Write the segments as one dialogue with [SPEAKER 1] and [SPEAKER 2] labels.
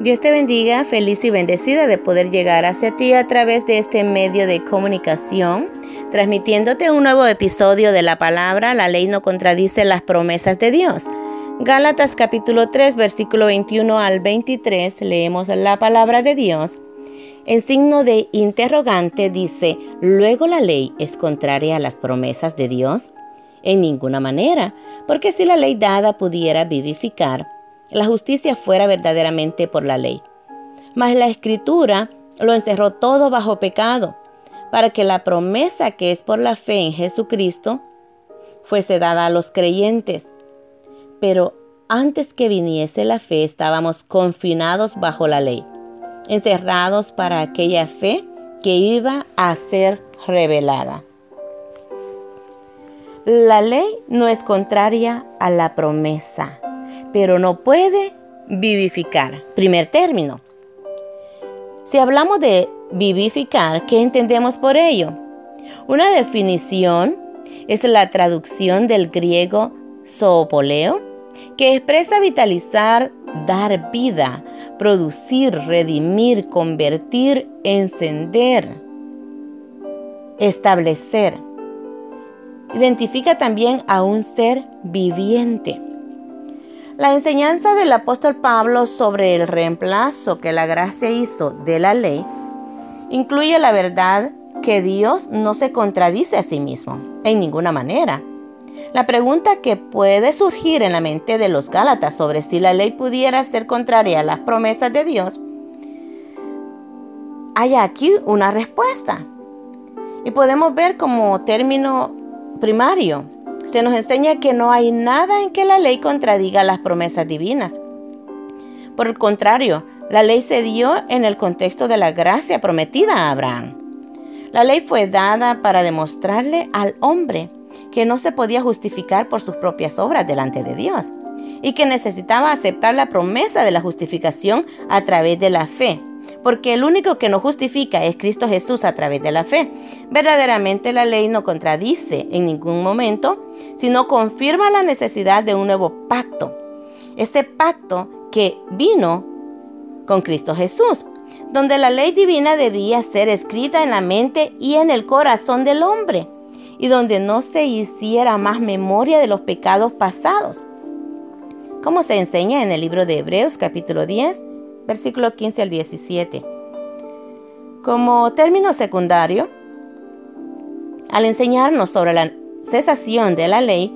[SPEAKER 1] Dios te bendiga, feliz y bendecida de poder llegar hacia ti a través de este medio de comunicación, transmitiéndote un nuevo episodio de la palabra La ley no contradice las promesas de Dios. Gálatas capítulo 3, versículo 21 al 23, leemos la palabra de Dios. En signo de interrogante dice, ¿luego la ley es contraria a las promesas de Dios? En ninguna manera, porque si la ley dada pudiera vivificar, la justicia fuera verdaderamente por la ley. Mas la escritura lo encerró todo bajo pecado, para que la promesa que es por la fe en Jesucristo fuese dada a los creyentes. Pero antes que viniese la fe estábamos confinados bajo la ley, encerrados para aquella fe que iba a ser revelada. La ley no es contraria a la promesa pero no puede vivificar. Primer término. Si hablamos de vivificar, ¿qué entendemos por ello? Una definición es la traducción del griego zoopoleo, que expresa vitalizar, dar vida, producir, redimir, convertir, encender, establecer. Identifica también a un ser viviente. La enseñanza del apóstol Pablo sobre el reemplazo que la gracia hizo de la ley incluye la verdad que Dios no se contradice a sí mismo, en ninguna manera. La pregunta que puede surgir en la mente de los Gálatas sobre si la ley pudiera ser contraria a las promesas de Dios, hay aquí una respuesta. Y podemos ver como término primario se nos enseña que no hay nada en que la ley contradiga las promesas divinas. Por el contrario, la ley se dio en el contexto de la gracia prometida a Abraham. La ley fue dada para demostrarle al hombre que no se podía justificar por sus propias obras delante de Dios y que necesitaba aceptar la promesa de la justificación a través de la fe porque el único que nos justifica es Cristo Jesús a través de la fe. Verdaderamente la ley no contradice en ningún momento, sino confirma la necesidad de un nuevo pacto. Este pacto que vino con Cristo Jesús, donde la ley divina debía ser escrita en la mente y en el corazón del hombre, y donde no se hiciera más memoria de los pecados pasados. Como se enseña en el libro de Hebreos capítulo 10, versículo 15 al 17. Como término secundario, al enseñarnos sobre la cesación de la ley,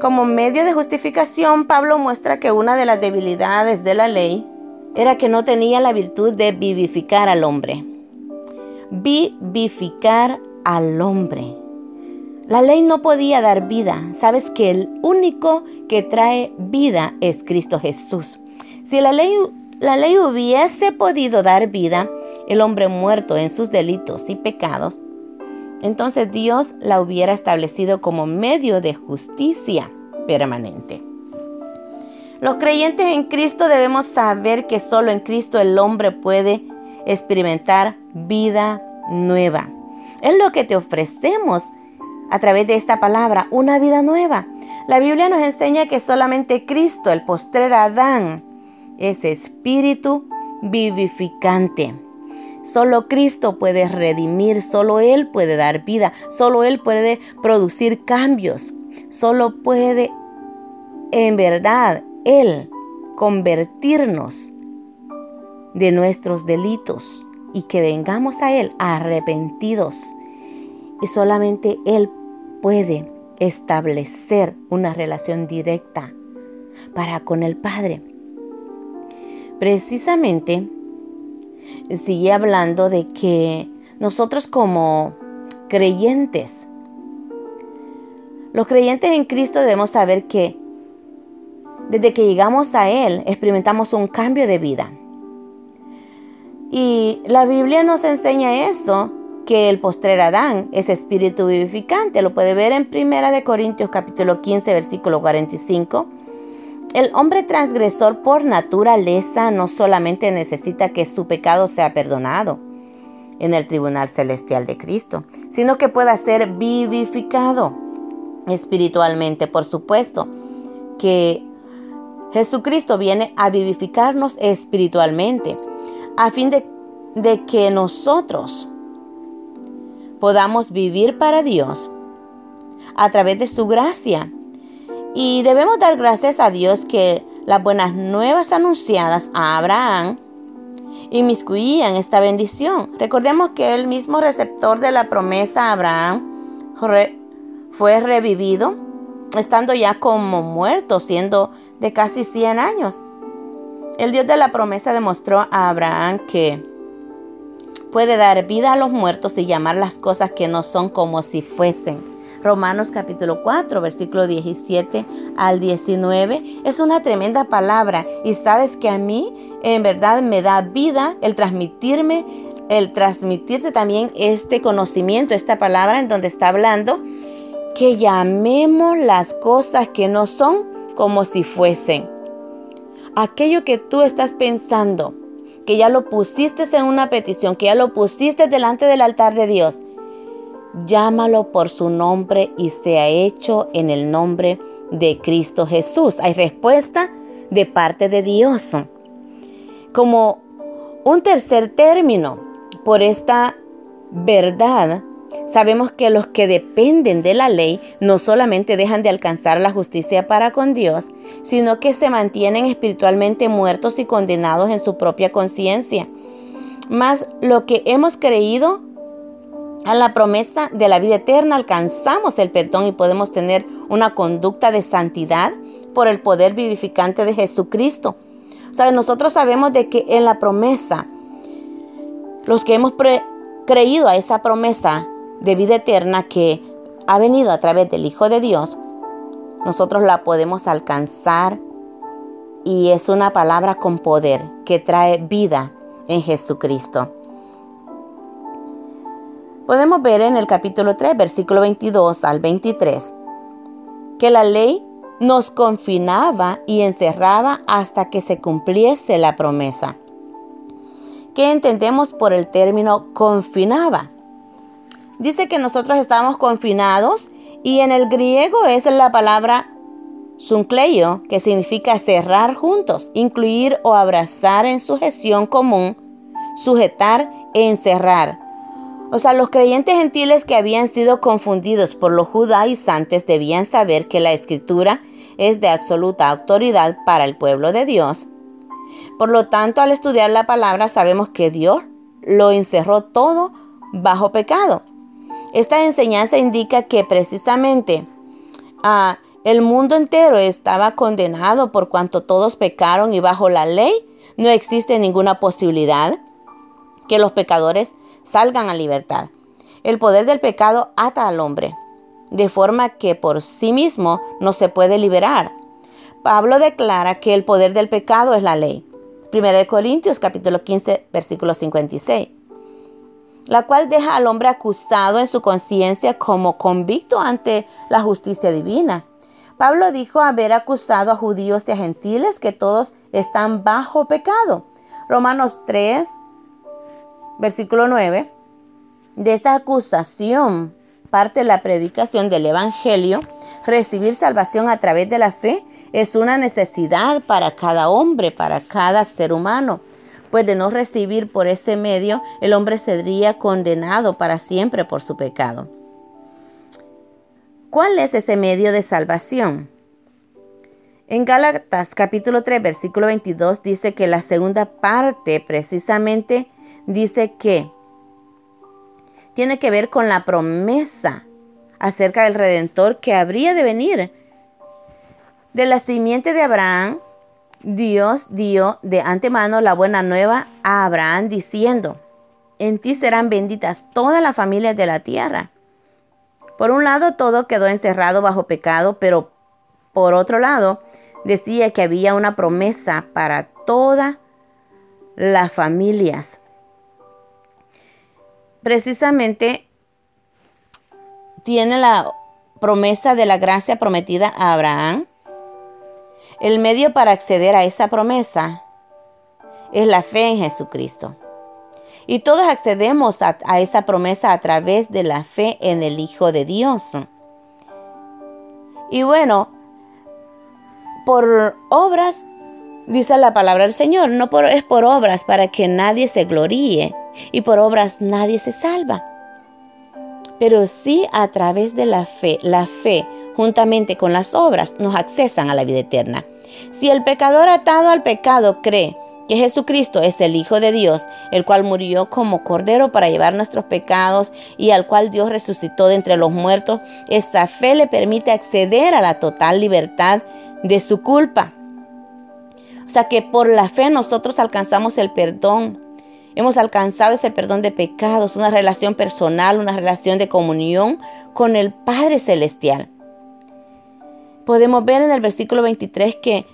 [SPEAKER 1] como medio de justificación, Pablo muestra que una de las debilidades de la ley era que no tenía la virtud de vivificar al hombre. Vivificar al hombre. La ley no podía dar vida. Sabes que el único que trae vida es Cristo Jesús. Si la ley, la ley hubiese podido dar vida, el hombre muerto en sus delitos y pecados, entonces Dios la hubiera establecido como medio de justicia permanente. Los creyentes en Cristo debemos saber que solo en Cristo el hombre puede experimentar vida nueva. Es lo que te ofrecemos a través de esta palabra, una vida nueva. La Biblia nos enseña que solamente Cristo, el postrer Adán, es espíritu vivificante. Solo Cristo puede redimir, solo Él puede dar vida, solo Él puede producir cambios, solo puede en verdad Él convertirnos de nuestros delitos y que vengamos a Él arrepentidos. Y solamente Él puede establecer una relación directa para con el Padre. Precisamente sigue hablando de que nosotros como creyentes, los creyentes en Cristo debemos saber que desde que llegamos a Él experimentamos un cambio de vida. Y la Biblia nos enseña eso, que el postrer Adán es espíritu vivificante. Lo puede ver en Primera de Corintios capítulo 15 versículo 45 el hombre transgresor por naturaleza no solamente necesita que su pecado sea perdonado en el tribunal celestial de Cristo, sino que pueda ser vivificado espiritualmente, por supuesto, que Jesucristo viene a vivificarnos espiritualmente, a fin de, de que nosotros podamos vivir para Dios a través de su gracia. Y debemos dar gracias a Dios que las buenas nuevas anunciadas a Abraham inmiscuían esta bendición. Recordemos que el mismo receptor de la promesa Abraham fue revivido, estando ya como muerto, siendo de casi 100 años. El Dios de la promesa demostró a Abraham que puede dar vida a los muertos y llamar las cosas que no son como si fuesen. Romanos capítulo 4, versículo 17 al 19. Es una tremenda palabra y sabes que a mí en verdad me da vida el transmitirme, el transmitirte también este conocimiento, esta palabra en donde está hablando, que llamemos las cosas que no son como si fuesen. Aquello que tú estás pensando, que ya lo pusiste en una petición, que ya lo pusiste delante del altar de Dios, llámalo por su nombre y sea hecho en el nombre de Cristo Jesús. Hay respuesta de parte de Dios. Como un tercer término, por esta verdad, sabemos que los que dependen de la ley no solamente dejan de alcanzar la justicia para con Dios, sino que se mantienen espiritualmente muertos y condenados en su propia conciencia. Mas lo que hemos creído a la promesa de la vida eterna alcanzamos el perdón y podemos tener una conducta de santidad por el poder vivificante de Jesucristo. O sea, nosotros sabemos de que en la promesa, los que hemos creído a esa promesa de vida eterna que ha venido a través del Hijo de Dios, nosotros la podemos alcanzar y es una palabra con poder que trae vida en Jesucristo. Podemos ver en el capítulo 3, versículo 22 al 23, que la ley nos confinaba y encerraba hasta que se cumpliese la promesa. ¿Qué entendemos por el término confinaba? Dice que nosotros estamos confinados y en el griego es la palabra suncleio, que significa cerrar juntos, incluir o abrazar en sujeción común, sujetar encerrar o sea, los creyentes gentiles que habían sido confundidos por los judaizantes debían saber que la escritura es de absoluta autoridad para el pueblo de Dios. Por lo tanto, al estudiar la palabra sabemos que Dios lo encerró todo bajo pecado. Esta enseñanza indica que precisamente ah, el mundo entero estaba condenado por cuanto todos pecaron y bajo la ley no existe ninguna posibilidad que los pecadores salgan a libertad. El poder del pecado ata al hombre, de forma que por sí mismo no se puede liberar. Pablo declara que el poder del pecado es la ley. 1 Corintios capítulo 15 versículo 56 la cual deja al hombre acusado en su conciencia como convicto ante la justicia divina. Pablo dijo haber acusado a judíos y a gentiles que todos están bajo pecado. Romanos 3, versículo 9, de esta acusación parte la predicación del Evangelio. Recibir salvación a través de la fe es una necesidad para cada hombre, para cada ser humano. Pues de no recibir por ese medio, el hombre sería condenado para siempre por su pecado. ¿Cuál es ese medio de salvación? En Gálatas capítulo 3 versículo 22 dice que la segunda parte precisamente dice que tiene que ver con la promesa acerca del Redentor que habría de venir. De la simiente de Abraham, Dios dio de antemano la buena nueva a Abraham diciendo, en ti serán benditas todas las familias de la tierra. Por un lado, todo quedó encerrado bajo pecado, pero por otro lado, decía que había una promesa para todas las familias precisamente tiene la promesa de la gracia prometida a Abraham. El medio para acceder a esa promesa es la fe en Jesucristo. Y todos accedemos a, esa promesa a través de la fe en el Hijo de Dios. Y bueno, por obras, dice la palabra del Señor, no por, es por obras para que nadie se gloríe y por obras nadie se salva. Pero sí a través de la fe, la fe juntamente con las obras nos accesan a la vida eterna. Si el pecador atado al pecado cree que Jesucristo es el Hijo de Dios, el cual murió como cordero para llevar nuestros pecados y al cual Dios resucitó de entre los muertos, esta fe le permite acceder a la total libertad de su culpa. O sea que por la fe nosotros alcanzamos el perdón. Hemos alcanzado ese perdón de pecados, una relación personal, una relación de comunión con el Padre Celestial. Podemos ver en el versículo 23 que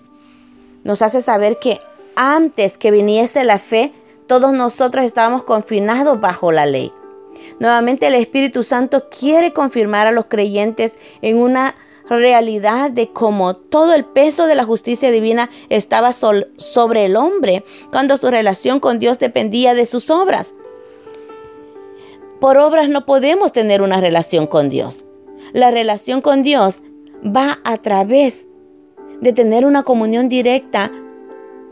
[SPEAKER 1] nos hace saber que antes que viniese la fe, todos nosotros estábamos confinados bajo la ley. Nuevamente el Espíritu Santo quiere confirmar a los creyentes en una realidad de cómo todo el peso de la justicia divina estaba sobre el hombre cuando su relación con Dios dependía de sus obras. Por obras no podemos tener una relación con Dios. La relación con Dios va a través de tener una comunión directa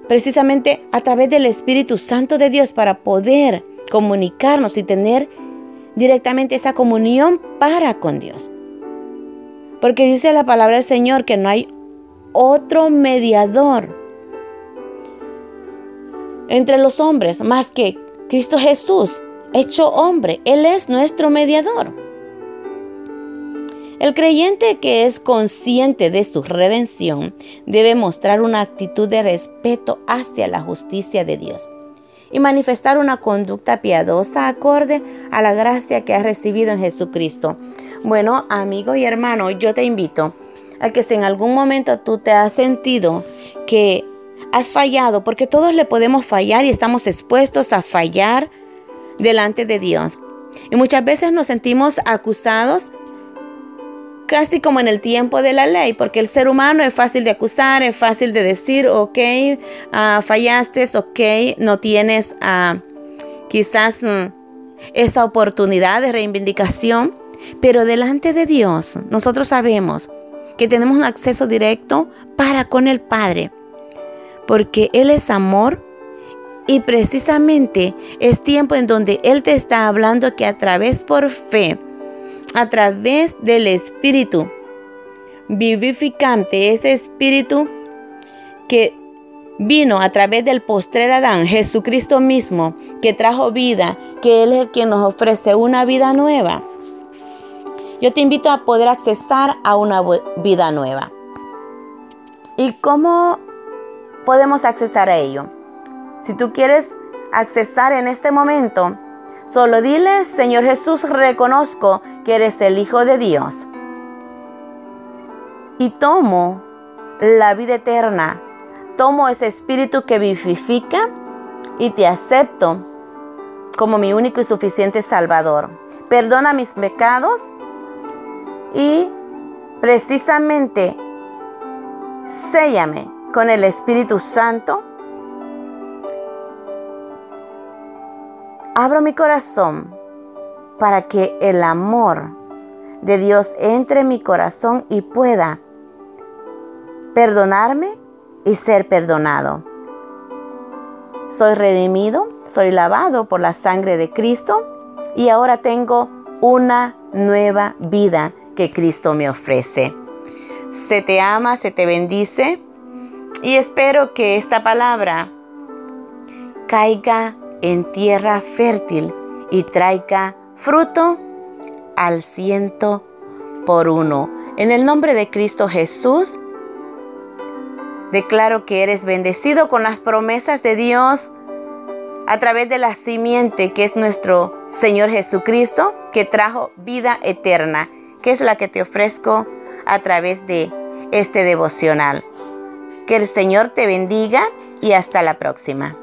[SPEAKER 1] precisamente a través del Espíritu Santo de Dios para poder comunicarnos y tener directamente esa comunión para con Dios. Porque dice la palabra del Señor que no hay otro mediador entre los hombres más que Cristo Jesús, hecho hombre. Él es nuestro mediador. El creyente que es consciente de su redención debe mostrar una actitud de respeto hacia la justicia de Dios y manifestar una conducta piadosa acorde a la gracia que has recibido en Jesucristo. Bueno, amigo y hermano, yo te invito a que si en algún momento tú te has sentido que has fallado, porque todos le podemos fallar y estamos expuestos a fallar delante de Dios. Y muchas veces nos sentimos acusados casi como en el tiempo de la ley, porque el ser humano es fácil de acusar, es fácil de decir, ok, uh, fallaste, ok, no tienes uh, quizás mm, esa oportunidad de reivindicación, pero delante de Dios nosotros sabemos que tenemos un acceso directo para con el Padre, porque Él es amor y precisamente es tiempo en donde Él te está hablando que a través por fe, a través del Espíritu vivificante, ese Espíritu que vino a través del postrer Adán, Jesucristo mismo, que trajo vida, que Él es el quien nos ofrece una vida nueva. Yo te invito a poder accesar a una vida nueva. ¿Y cómo podemos accesar a ello? Si tú quieres accesar en este momento, Solo dile, Señor Jesús, reconozco que eres el Hijo de Dios. Y tomo la vida eterna, tomo ese espíritu que vivifica y te acepto como mi único y suficiente Salvador. Perdona mis pecados y precisamente séllame con el Espíritu Santo Abro mi corazón para que el amor de Dios entre en mi corazón y pueda perdonarme y ser perdonado. Soy redimido, soy lavado por la sangre de Cristo y ahora tengo una nueva vida que Cristo me ofrece. Se te ama, se te bendice y espero que esta palabra caiga en tierra fértil y traiga fruto al ciento por uno. En el nombre de Cristo Jesús, declaro que eres bendecido con las promesas de Dios a través de la simiente que es nuestro Señor Jesucristo, que trajo vida eterna, que es la que te ofrezco a través de este devocional. Que el Señor te bendiga y hasta la próxima.